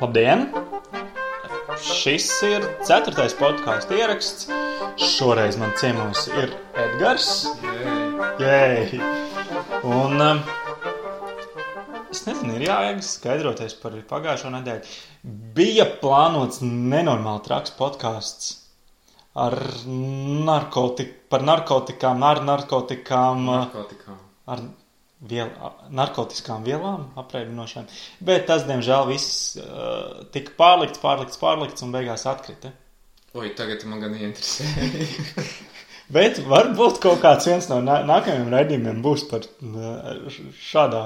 Labdien! Šis ir ceturtais podkāstu ieraksts. Šoreiz man ciemos ir Edgars. Jēj! Un um, es nezinu, ir jāiet skaidroties par pagājušo nedēļu. Bija plānots nenormāli traks podkāsts ar narkotik, par narkotikām, ar narkotikām, Narkotikām. ar viel, narkotiskām vielām, apreibinošām. Bet tas, diemžēl, viss uh, tika pārlikts, pārlikts, pārlikts un beigās atkrita. Oi, tagad man gan interesē. Bet varbūt kaut kāds viens no nā- nākamajiem raidījumiem būs par uh, šādā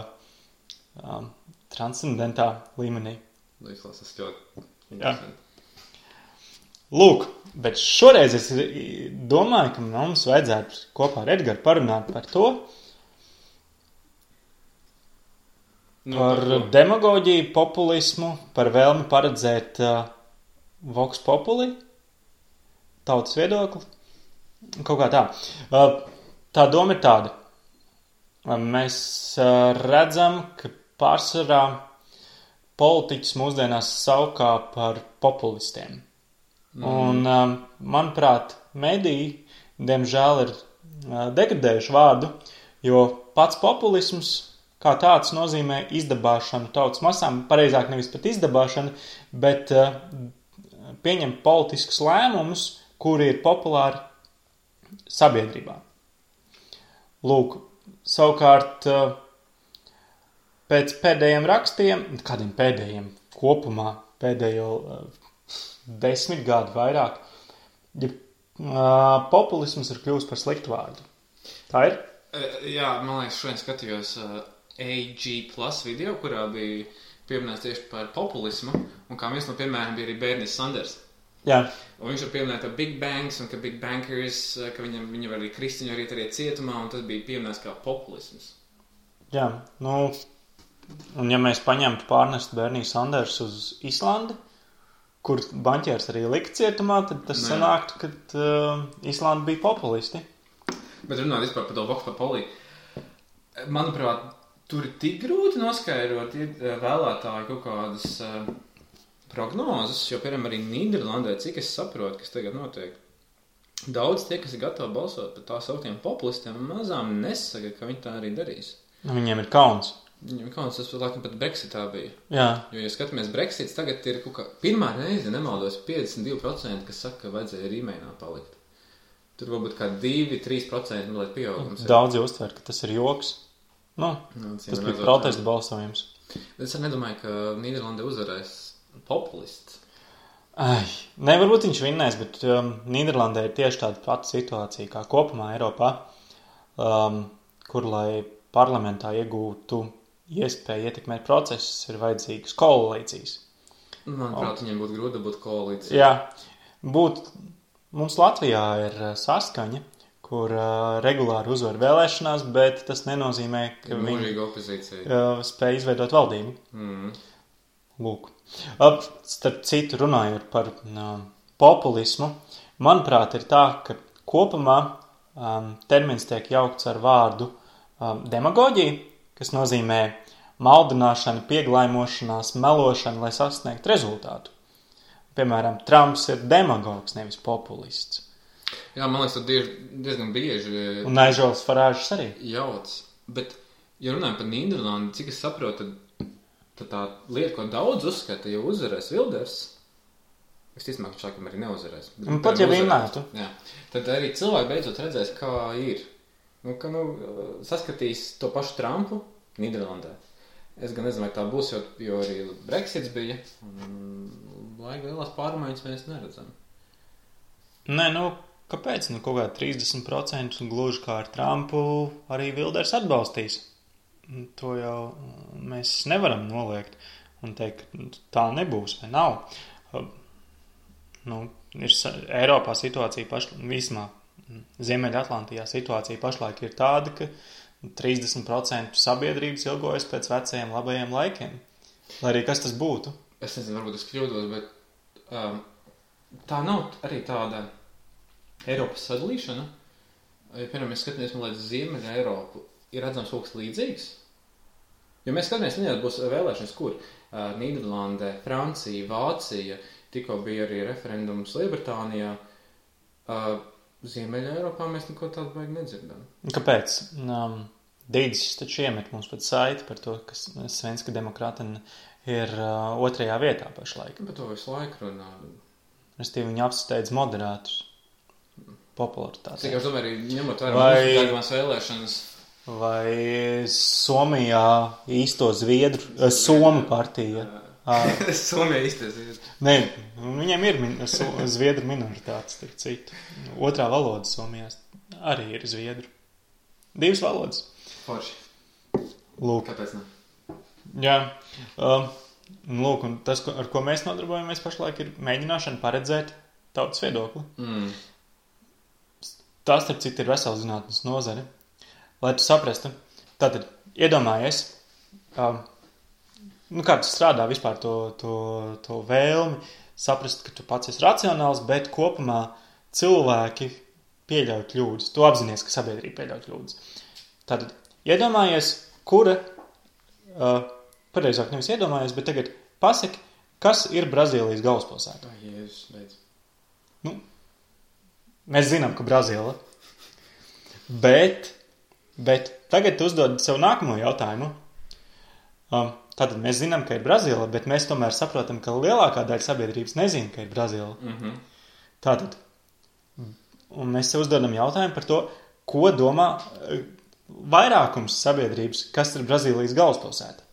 um, transcendentā līmenī. Izklausās ļoti interesanti. Lūk, bet šoreiz es domāju, ka mums vajadzētu kopā ar Edgars parunāt par to, Nu, par ko? demagoģiju, populismu, par vēlmi paredzēt uh, Vox Populi, tautas viedokli. Kaut kā tā. Uh, tā doma ir tāda. Uh, Mēs uh, redzam, ka pārsvarā politiķus mūsdienās saukā par populistiem. Mm. Un, um, manuprāt, mediji, diemžēl, ir uh, degradējuši vārdu, jo pats populisms kā tāds nozīmē izdabāšanu tautas masām, pareizāk nevis pat izdabāšanu, bet uh, pieņemt politiskus lēmumus, kuri ir populāri sabiedrībā. Lūk, savukārt uh, pēc pēdējiem rakstiem, kādiem pēdējiem kopumā, pēdējo uh, desmit gadu vairāk, ja, uh, populisms ir kļuvis par sliktu vārdu. Tā ir? Jā, man liekas, šodien skatījos uh, AG plus video, kurā bija pieminēts tieši par populismu. Un kā viens no piemēriem bija arī Bērnis Sanders. Jā, Un viņš ir pieminēts ar Big Banks un ka Big Bankers, ka viņam, viņa var arī kristiņu arī arī cietumā, un tas bija pieminēts kā populisms. jā. Nu, un ja mēs paņemtu pārnestu Berniju Sandersu uz Islandi, kur banķērs arī lika cietumā, tad tas Nē. sanāktu, ka uh, Islanda bija populisti. Bet runājot vispār par to Vox Populi, manuprāt, tur ir tik grūti noskaidrot eh, vēlētāju kaut kādas uh, prognozes, jo, piemēram, arī Nīderlandē, cik es saprotu, kas tagad notiek, daudz tie, kas ir gatavi balsot par tā sauktiem populistiem, mazām nesaka, ka viņi tā arī darīs. Viņiem ir kauns. Kauns tas, laikam, pat Brexitā bija. Jā, Jo, ja skatāmies Brexits, tagad ir kaut kā pirmā reize, nemaldos, 52%, kas saka, ka vajadzēja Rīmēnā palikt. Tur varbūt kā 2-3% mazliet pieaugums. daudzi uztver, ka tas ir joks. Nu, Nu, tas bija protesta balsojums. Bet Es nedomāju, ka Nīderlanda uzvarēs populists. Ai, ne, varbūt viņš vinnēs, bet um, Nīderlandē ir tieši tāda pati situācija kā kopumā Eiropā, um, kur, lai parlamentā iegūtu iespēju ietekmēt procesus, ir vajadzīgas koalīcijas. Manuprāt, viņiem būtu grūti būt koalīcijā. Jā, būt, mums Latvijā ir uh, saskaņa, kur uh, regulāri uzvar vēlēšanās, bet tas nenozīmē, ka viņi uh, spēj izveidot valdību. Mm. Lūk. Ap, starp citu, runājot par um, populismu, manuprāt, ir tā, ka kopumā um, termins tiek jaukts ar vārdu um, demagoģija, kas nozīmē maldināšana, pieglaimošanās, melošana, lai sasniegtu rezultātu. Piemēram, Trumps ir demagogs, nevis populists. Jā, man liekas, tas diezgan, bieži Un Naižels Farāžs arī. jauc. Bet, ja runājam par Nīderlandi, cik es saprotu, tad, tad tā lieta, ko daudz uzskata, ja uzvarēs Vilders, visticamāk, viņš laikam arī neuzvarēs. Bet, pat ja uzvarēs, vinnētu. Jā, tad arī cilvēki beidzot redzēs, kā ir. Nu, ka, nu, saskatīs to pašu Trumpu Nīderlandē. Es gan nezinu, vai tā būs, jo, jo arī Brexits bija. un Laika lielās pārmaiņas mēs neredzam. Nē, nu, kāpēc? Nu, kaut kā 30% gluži kā ar Trumpu arī Vilders atbalstīs. Nu, To jau mēs nevaram noliegt un teikt, ka tā nebūs vai nav. Nu, ir Eiropā situācija pašlaik, vismā Ziemeļatlantijā situācija pašlaik ir tāda, ka 30% sabiedrības ilgojas pēc vecajiem labajiem laikiem. Lai arī kas tas būtu. Es nezinu, varbūt es kļūdos, bet um, tā nav arī tāda Eiropas sadalīšana. ja, piemēram, mēs skatāmies uz Ziemeļa Eiropu, ir redzams kaut kas līdzīgs. Jo mēs skatāmies, viņai būs vēlēšanas, kur uh, Nīderlandē, Francija, Vācija, tikko bija arī referendums Lielbritānijā. Uh, Ziemeļā Eiropā mēs neko tādu baigi nedzirdam. Kāpēc? Um, Dīdzis taču iemet mums pat saiti par to, ka Svenska demokrāta ir uh, otrajā vietā pašlaik. Bet to visu laiku runā. Restīvi viņi apsteidz moderātus popularitāti. Cik es domāju, arī ņemot vērā Vai- mūsu gaidāmās vēlēšanas. Vai Somijā īsto Zviedru, Somu partija? Ah, Somija iztaisīt. Nē, viņiem ir min so Zviedru minoritātes, starp citu. Otrā valoda Somijā arī ir Zviedru. Divas valodas. Forši. Lūk, Kāpēc ne? jā. Um, lūk, un tas, ar ko mēs nodarbojamies pašlaik, ir mēģināšana paredzēt tautas viedokli. Mm. Tā, starp citu, ir vesela zinātnes nozare. Lai tu saprastu, tātad iedomājies, um, nu, kā tu strādā vispār to, to, to vēlmi, saprast, ka tu pats esi racionāls, bet kopumā cilvēki pieļauj kļūdas. Tu apzinājies, ka sabiedrība pieļauj kļūdas. Tātad iedomājies, kura, uh, pareizāk nevis iedomājies, bet tagad pasaki, kas ir Brazīlijas galvaspilsēta. Beidz. Mēs zinām, ka Brazīla. Bet, bet tagad uzdod sev nākamo jautājumu. Um, tātad mēs zinām, ka ir Brazīla, bet mēs tomēr saprotam, ka lielākā daļa sabiedrības nezina, ka ir Brazīla. Mm -hmm. Tātad, mēs sev uzdodam jautājumu par to, ko domā eh, vairākums sabiedrības, kas ir Brazīlijas galvaspilsēta.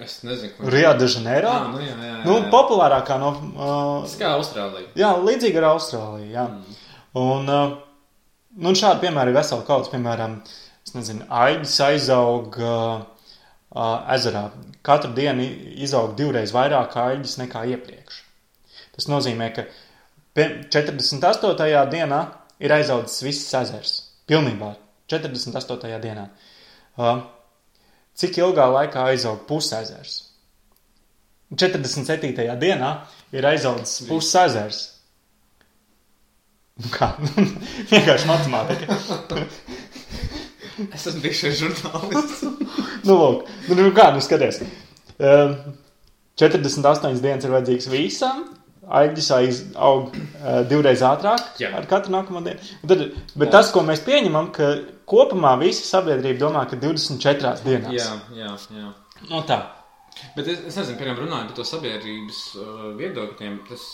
Es nezinu, ko. Rio de Janeiro. Ah, nu jā, jā, jā. Nu, jā. populārākā no. Uh, kā Austrālija. Jā, līdzīgi ar Austrāliju. Jā. Mm. Un, uh, un šādi piemēri ir veseli kaut kāds. Piemēram, es nezinu, aigis aizaug uh, ezerā. Katru dienu izaug divreiz vairāk aigis nekā iepriekš. Tas nozīmē, ka pie- 48. dienā ir aizaudzis viss ezers. Pilnībā 48. dienā. Cik ilgā laikā aizaug pusezers? 47. dienā ir aizaudzis pusezers. Kā? Vienkārši matemātika. Es esmu bijušais žurnālists. Nu, lūk, nu, nu kā, nu skaties. Um, 48 dienas ir vajadzīgs visam. Aiz aug uh, divreiz ātrāk Jā. ar katru nākamo dienu. Un Tad, bet tas, ko mēs pieņemam, ka kopumā visa sabiedrība domā, ka 24 dienās. jā, jā, jā. Nu, tā. Bet es, es nezinu, piemēram, runājot par to sabiedrības uh, viedokļiem, tas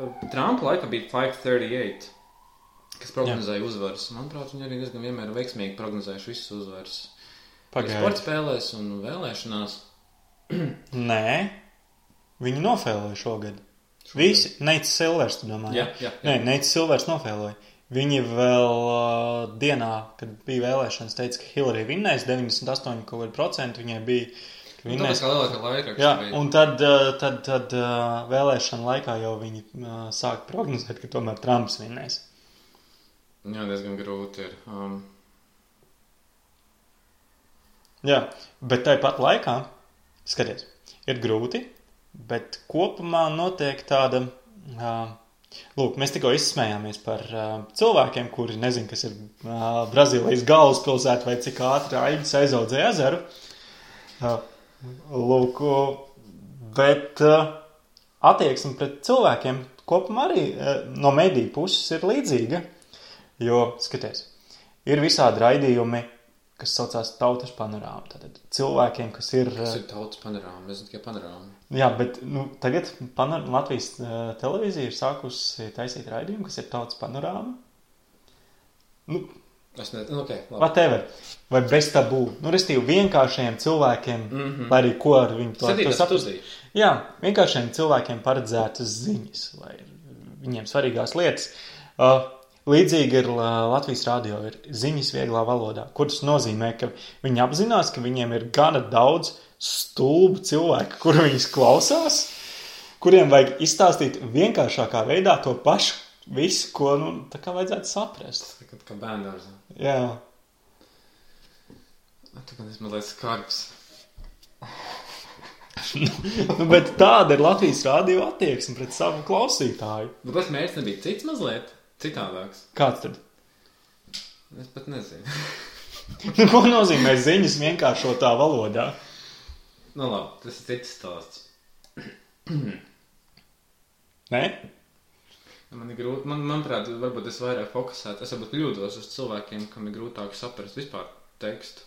uh, Trumpa laika bija 538, kas prognozēja uzvaras. Manuprāt, viņi arī diezgan vienmēr veiksmīgi prognozējuši visas uzvaras. Sporta Pagaidiet. spēlēs un vēlēšanās. Nē, viņi nofēloja šogad. Visi, Neits Silvers, tu domā? Jā, jā, jā. Nē, Neits Silvers nofēloja. Viņi vēl uh, dienā, kad bija vēlēšanas, teica, ka Hillary vinnēs 98 kaut kādu procentu. Viņai bija. Vinnēs. tāpēc kā lielākā laikraksta Jā, bija. un tad, uh, tad, tad uh, vēlēšana laikā jau viņi uh, sāk prognozēt, ka tomēr Trumps vinnēs. Jā, diezgan grūti ir. Um, Jā, bet tāpat laikā, skaties, ir grūti, bet kopumā notiek tāda. Uh, Lūk, mēs tikko izsmējāmies par uh, cilvēkiem, kuri nezina, kas ir uh, Brazīlijas galvaspilsēta vai cik ātri aizsācis aizaudzēja ezeru. Uh, lūk, bet uh, attieksme pret cilvēkiem kopumā arī uh, no mediju puses ir līdzīga. Jo, skaties, ir visādi raidījumi, kas saucās Tautas panorāma. Tātad cilvēkiem, kas ir. tas ir tautas panorāma, es zinu tikai panorāma. Jā, bet nu, tagad panor Latvijas uh, televīzija ir sākusi taisīt raidījumu, kas ir Tautas panorāma. Nu, Es nezinu, ok, labi. whatever. Vai bez tabū. Nu, restīvi vienkāršiem cilvēkiem, mm. -hmm. lai arī ko ar viņu to, studija. Jā, vienkāršiem cilvēkiem paredzētas ziņas, vai viņiem svarīgās lietas. Uh, līdzīgi ir Latvijas rādio, ir ziņas vieglā valodā, kuras nozīmē, ka viņi apzinās, ka viņiem ir gana daudz stulbu cilvēku, kuru viņus klausās, kuriem vajag izstāstīt vienkāršākā veidā to pašu, visu, ko nu, tā kā vajadzētu saprast. Tā kā, kā bērnās. Jā, Tā kā es mazliet skarbs. nu, bet tāda ir Latvijas rādio attieksme pret savu klausītāju. Bet tas mērķis nebija cits mazliet citādāks. Kāds tad? Es pat nezinu. Nu, ko nozīmē ziņas vienkāršotā valodā? nu, labi, tas ir cits stāsts. Nē? Man ir grūti, man, manuprāt, varbūt es vairāk fokusētu. Es varbūt kļūdos uz cilvēkiem, kam ir grūtāk saprast vispār tekstu.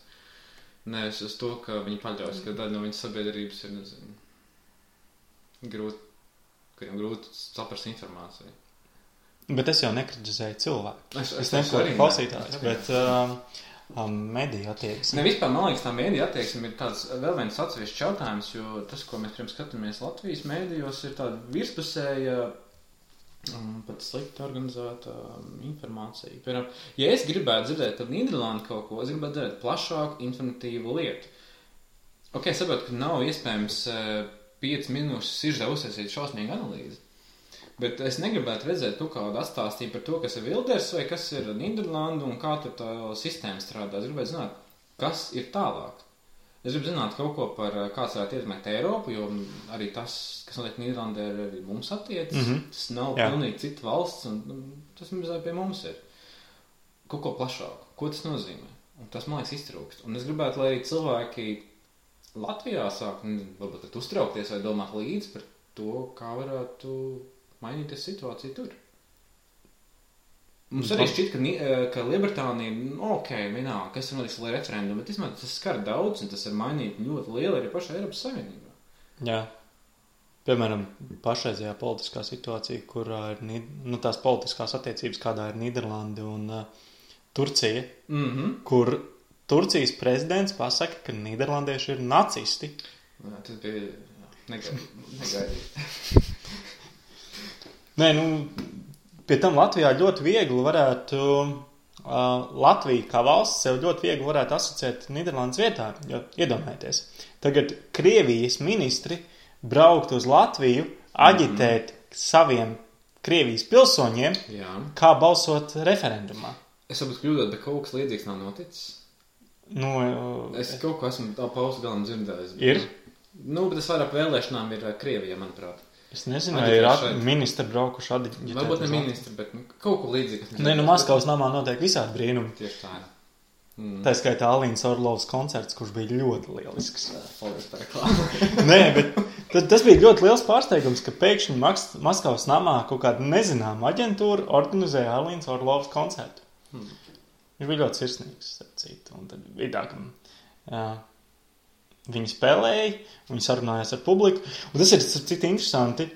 Nevis uz to, ka viņi paļaujas, ka daļa no viņas sabiedrības ir, nezinu, grūti, kuriem grūti saprast informāciju. Bet es jau nekritizēju cilvēku. Es, Es es nesaku arī ne. klausītājs, Es arī bet um, um, mediju attieksme. Ne, vispār, man liekas, tā mēdīja attieksme ir tāds vēl viens atsevišķs jautājums, jo tas, ko mēs pirms skatāmies Latvijas mēdījos, ir tāda virspusēja, um, pat slikti organizēta um, informācija. Piemēram, ja es gribētu dzirdēt par Nīderlandi kaut ko, es gribētu dzirdēt plašāku informatīvu lietu. Ok, saprotu, ka nav iespējams uh, 5 minūtes sižā uzsākt šausmīgu analīzi. Bet es negribētu redzēt kaut kādu atstāstību par to, kas ir Wilders vai kas ir Nīderlanda un kā tur tā sistēma strādā. Es gribētu zināt, kas ir tālāk. Es gribu zināt kaut ko par eh, kāds varētu ietekmēt Eiropu, jo arī tas, kas notiek Nīderlandē, ir arī mums attiecas. Mm. -hmm. Tas nav Jā. pilnīgi cita valsts, un tas mazliet pie mums ir. Kaut ko plašāku. Ko tas nozīmē? Un tas man liekas iztrūkst. Un es gribētu, lai arī cilvēki Latvijā sāk, varbūt uztraukties vai domāt līdzi par to, kā varētu mainīties situācija tur. Mums arī šķiet, ka, eh, ka Lielbritānija, nu, ok, vienalga, kas ir noticis, lai referendumu, bet izmēr, tas skar daudz, un tas ir mainīt ļoti lielu arī pašā Eiropas Savienībā. Jā. Piemēram, pašreizējā politiskā situācija, kurā ir nu, tās politiskās attiecības, kādā ir Nīderlanda un uh, Turcija, Mm -hmm. kur Turcijas prezidents pasaka, ka Nīderlandieši ir nacisti. Jā, tas bija jā, negaidīt. negaidīt. Nē, nu, pie tam Latvijā ļoti viegli varētu, uh, Latvija kā valsts sev ļoti viegli varētu asociēt Nīderlandes vietā, jo iedomājieties, tagad Krievijas ministri braukt uz Latviju, aģitēt saviem Krievijas pilsoņiem, Jā. kā balsot referendumā. Es varbūt kļūdos, bet kaut kas līdzīgs nav noticis. Nu, Es kaut ko esmu tā paustu galam dzirdējis. bet- Ir? Nu, bet tas vairāk vēlēšanām ir Krievijā, manuprāt. Es nezinu, vai ir šeit. ministri braukuši aģitēt. Varbūt ne ministri, bet nu, kaut ko līdzīgu. Nē, nu. Maskavas namā notiek visādi brīnumi. Tieši tā. Mm. Tā skaitā Alīnas Orlovas koncerts, kurš bija ļoti lielisks. Nē, bet tad, tas bija ļoti liels pārsteigums, ka pēkšņi Maks, Maskavas namā kaut kāda nezināma aģentūra organizēja Alīnas Orlovas koncertu. Hmm. Viņš bija ļoti sirsnīgs, starp citu. Un tad bija tā, ka viņi spēlēja, viņi sarunājās ar publiku. Un tas ir citu interesanti.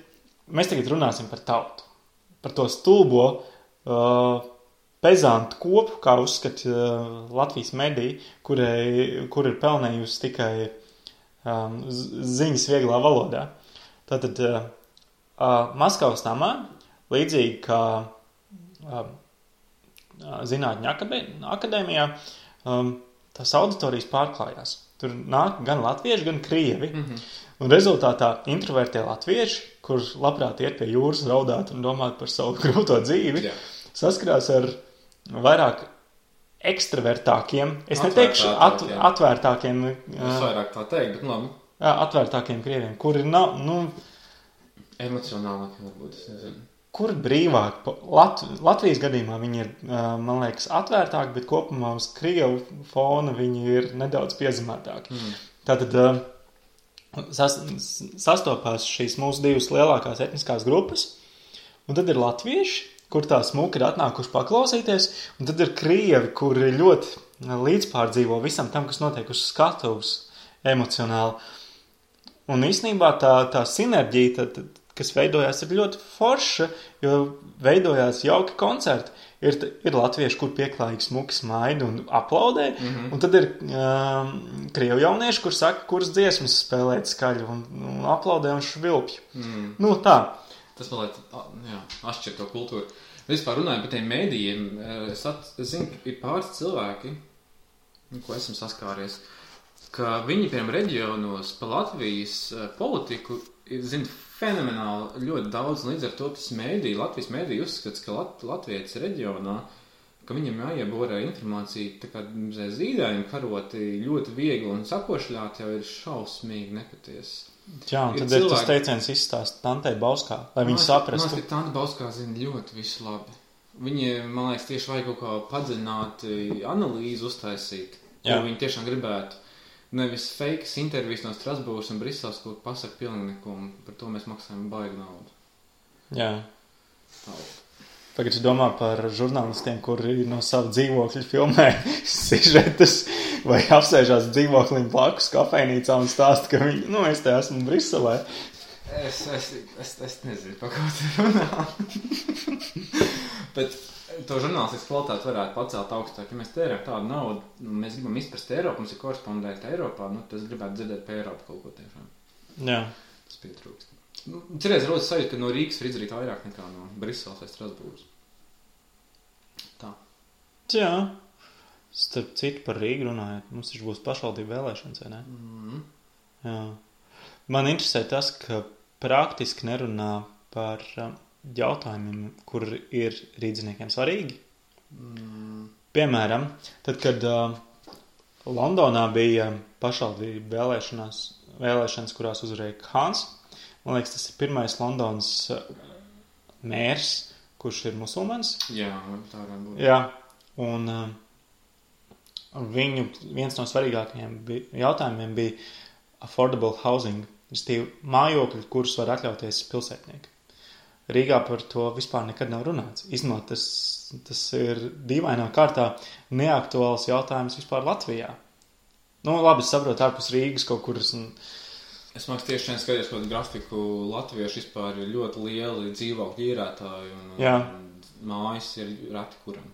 Mēs tagad runāsim par tautu, par to stulbo uh, pezantu kopu, kā uzskata uh, Latvijas mediji, kurai, kur ir pelnījusi tikai um, ziņas vieglā valodā. Tātad uh, uh, Maskavas namā, līdzīgi kā uh, Zinātņu akadē- akadēmijā, um, tās auditorijas pārklājās. Tur nāk gan latvieši, gan krievi. Mhm. Un rezultātā introvertie latvieši, kurš labprāt iet pie jūras, raudāt un domāt par savu grūto dzīvi, Jā. saskarās ar vairāk ekstravertākiem, es neteikšu at, Atvērtākiem. atvērtākiem, Es jā, vairāk tā teiktu, bet labi. jā, atvērtākiem krieviem, kuri nav, nu, Emocionālāk varbūt. Es nezinu. Kur brīvāk. Lat, Latvijas gadījumā viņi ir, man liekas, atvērtāki, bet kopumā uz krievu fona viņi ir nedaudz piezemētāki. Mm. Tātad sas, sastopās šīs mūsu divas lielākās etniskās grupas, un tad ir latvieši, kur tā smuki ir atnākuši paklausīties, un tad ir krievi, kuri ļoti līdzpārdzīvo visam tam, kas notiek uz skatuves emocionāli. Un īsnībā tā, tā sinerģija, tā, kas veidojās, ir ļoti forša, jo veidojās jauki koncerti. Ir, ir latvieši, kur pieklājīgi smuki smaida un aplaudē, mm -hmm. un tad ir um, krievu jaunieši, kur saka, kuras dziesmas spēlēt skaļi un, un aplaudē un švilpju. Mm. Nu, tā. Tas man liekas, atšķir to kultūru. Vispār runājot par tiem mēdījiem, eh, es, at, es zinu, ka ir pāris cilvēki, nu, ko esmu saskāries, ka viņi, piemēram, reģionos pa Latvijas eh, politiku ir, zina, fenomenāli ļoti daudz, līdz ar to tas mēdī, Latvijas mēdī uzskats, ka Lat, Latvijas reģionā, ka viņam jāieborē informācija tā kā zīdājumi karoti ļoti viegli un sakošļāt jau ir šausmīgi nepatiesi. Jā, un Ir tad ir tas cilvēki- teiciens izstāst Tantei Bauskā, lai viņi Man saprastu. liekas, ka Tanta Bauskā zina ļoti visu labi. Viņi, man liekas, tieši vajag kaut kā padziļināti analīzi uztaisīt. Ko viņi tiešām gribētu. Nevis fake intervijas no Strasbūras un Briseles, ko pasaka pilnīgi neko. un Par to mēs maksājam baigi naudu. Jā. Tālāk. Tagad es domāju par žurnālistiem, kuri no sava dzīvokļa filmē sižetus vai apsēžās dzīvoklim blakus kafejnīcā un stāsta, ka viņi, nu, es te esmu Briselē. Es, es, es, es nezinu, par ko tu runā. Bet to žurnālistikas kvalitāti varētu pacelt augstāk. Ja mēs tērējam tādu naudu, mēs gribam izprast Eiropu, mums ir korespondenti Eiropā, nu, tad es gribētu dzirdēt par Eiropu kaut ko tiešām. Jā. Tas pietrūkst. Nu, cerēs rodas sajūta, ka no Rīgas var izdarīt vairāk nekā no Briseles vai Strasbūras. Tā. Jā. Starp citu par Rīgu runājot, mums taču būs pašvaldību vēlēšanas, vai ne? Mm. Jā. Man interesē tas, ka praktiski nerunā par um, jautājumiem, kur ir rīdziniekiem svarīgi. Mm. Piemēram, tad, kad uh, Londonā bija pašvaldību vēlēšanās, vēlēšanas, kurās uzvarēja Hāns, man liekas, tas ir pirmais Londonas mērs, kurš ir musulmanis. Jā, tā varētu būt. Jā, un uh, viņu viens no svarīgākajiem bija, jautājumiem bija affordable housing, respektīvi mājokļi, kurus var atļauties pilsētnieki. Rīgā par to vispār nekad nav runāts. Īstenībā tas, tas ir dīvainā kārtā neaktuāls jautājums vispār Latvijā. Nu, labi, es saprotu, ārpus Rīgas kaut kur. Un, Es mākslinieks tieši šodien skatījos kaut kādu grafiku. Latvieši vispār ir ļoti lieli dzīvokļu īrētāji un, Jā. un mājas ir reti kuram.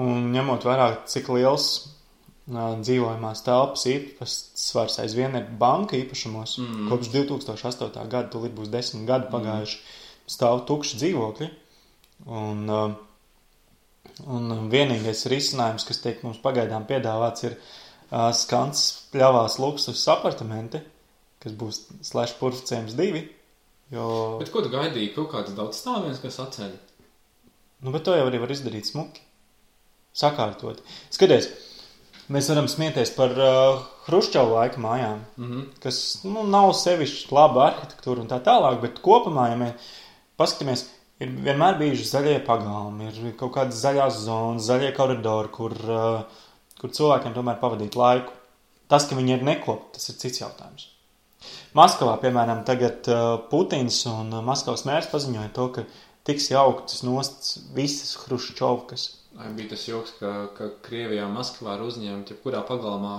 un ņemot vērā, cik liels uh, dzīvojamās telpas īpatsvars aizvien ir banka īpašumos, Mm. kopš 2008. gada, tūlīt būs desmit gadi pagājuši, stāv tukši dzīvokļi. Un, uh, un vienīgais risinājums, kas tiek mums pagaidām piedāvāts, ir uh, skans pļāvās luksus apartamenti, kas būs slash purvcējums divi. Jo, Bet ko tu gaidīji? Kaut kāds daudz stāviens, kas atceļ. nu, bet to jau arī var izdarīt smuki. Sakārtot. Skaties, mēs varam smieties par uh, Hruščovu laika mājām. Mm -hmm. kas nu, nav sevišķi laba arhitektūra un tā tālāk, bet kopumā, ja mēs paskatāmies, ir vienmēr bijuši zaļie pagalmi, ir kaut kādas zaļās zonas, zaļie koridori, kur, uh, kur cilvēkiem tomēr pavadīt laiku. Tas, ka viņi ir nekopti, tas ir cits jautājums. Maskavā, piemēram, tagad uh, Putins un Maskavas mērs paziņoja to, ka tiks jauktas nost visas Hruščovkas. Bija tas joks, ka, ka Krievijā, Maskavā ir uzņemta jebkurā pagalmā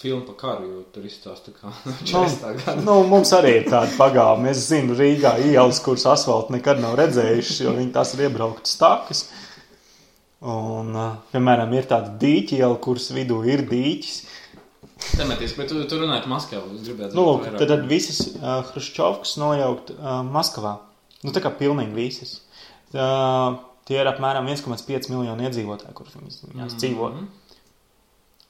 filma par karu, jo tur izstāsta kā 40. gada. Nu, mums arī ir tāda pagalma. Es zinu, Rīgā ielas, kuras asfaltu nekad nav redzējušas, jo viņi tās ir iebrauktas takas. Un, uh, piemēram, ir tāda dīķa iela, kuras vidū ir dīķis. Tematiski, bet tu, tu runāji par Maskavu. Nu, lūk, tad, tad visas uh, Hruščovkas nojaukt uh, Maskavā. Nu, tā kā pilnīgi visas. Uh, tie ir apmēram 1,5 miljoni iedzīvotāji, kurus viņas, mm. dzīvo.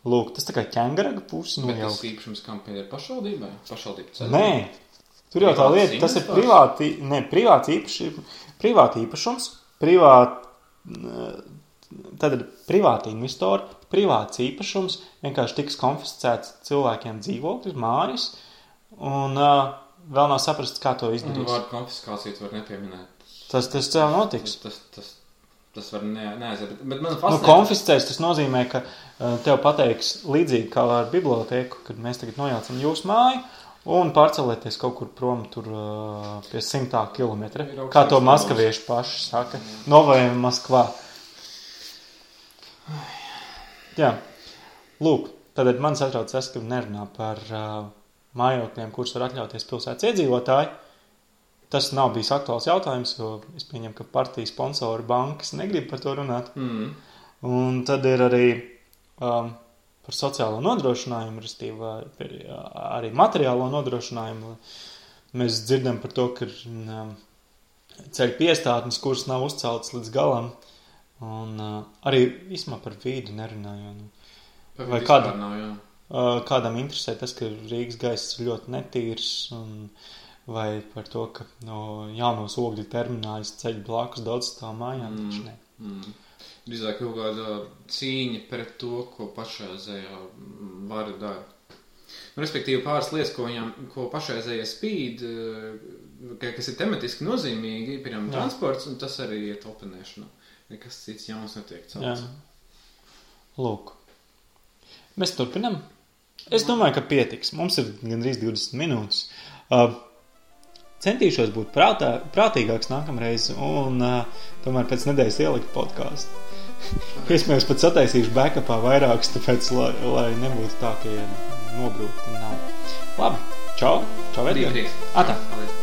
Lūk, tas tā kā ķēngaraga pusi Bet tas nojaukt. īpašums kam pieder pašvaldībai? Pašvaldība ceļ. Nē, tur jau tā lieta, tas ir privāti, ne, privāts īpaši, privāti īpašums, privāt, tad ir privāti investori, privāts īpašums, vienkārši tiks konfiscēts cilvēkiem dzīvokļus, mājas, un uh, vēl nav saprasts, kā to Nu, izdarīt. vārdu konfiskāciju tu var nepieminēt. Tas, tas jau notiks. Tas, tas, tas var ne, neaiziet. Bet, bet man Nu, fascinē. konfiscēs tas nozīmē, ka uh, tev pateiks līdzīgi kā ar biblioteku, kad mēs tagad nojaucam jūsu māju un pārcelēties kaut kur prom tur uh, pie simtā kilometra. Kā to maskavieši paši saka. Novajam Maskvā. Jā. Lūk, tad man satrauc tas, ka nerunā par uh, mājokļiem, kurus var atļauties pilsētas iedzīvotāji. Tas nav bijis aktuāls jautājums, jo es pieņemu, ka partijas sponsori bankas negrib par to runāt. Mm. Un tad ir arī um, par sociālo nodrošinājumu, respektīvi arī materiālo nodrošinājumu. Mēs dzirdam par to, ka ir um, ceļu piestātnes, kuras nav uzceltas līdz galam. Un uh, arī īstenībā par vīdu nerunājot. Vai Vai kāda? kāda? Nav, jā. Uh, kādam interesē tas, ka Rīgas gaiss ir ļoti netīrs, un, vai par to, ka no jaunos ogļu termināļus ceļ blakus daudz tā mājām. Mm. taču ne. Mm. Drīzāk kaut kāda cīņa pret to, ko pašreizējā vara dara. Nu, respektīvi, pāris lietas, ko, viņam, ko pašreizējie spīd, eh, ka- kas ir tematiski nozīmīgi, piemēram, transports, un tas arī ir topinēšana. nekas cits jauns netiek celts. Lūk. Mēs turpinām. Es domāju, ka pietiks. Mums ir gandrīz 20 minūtes. Uh, centīšos būt prātā, prātīgāks nākamreiz, un uh, tomēr pēc nedēļas ielikt podkāstu. Iespējams, pat sataisīšu backupā vairākus, tāpēc, lai, lai nebūtu tā, ka nobrūkt un nav. Labi, čau! Čau, Edgars! Atā! Paldies.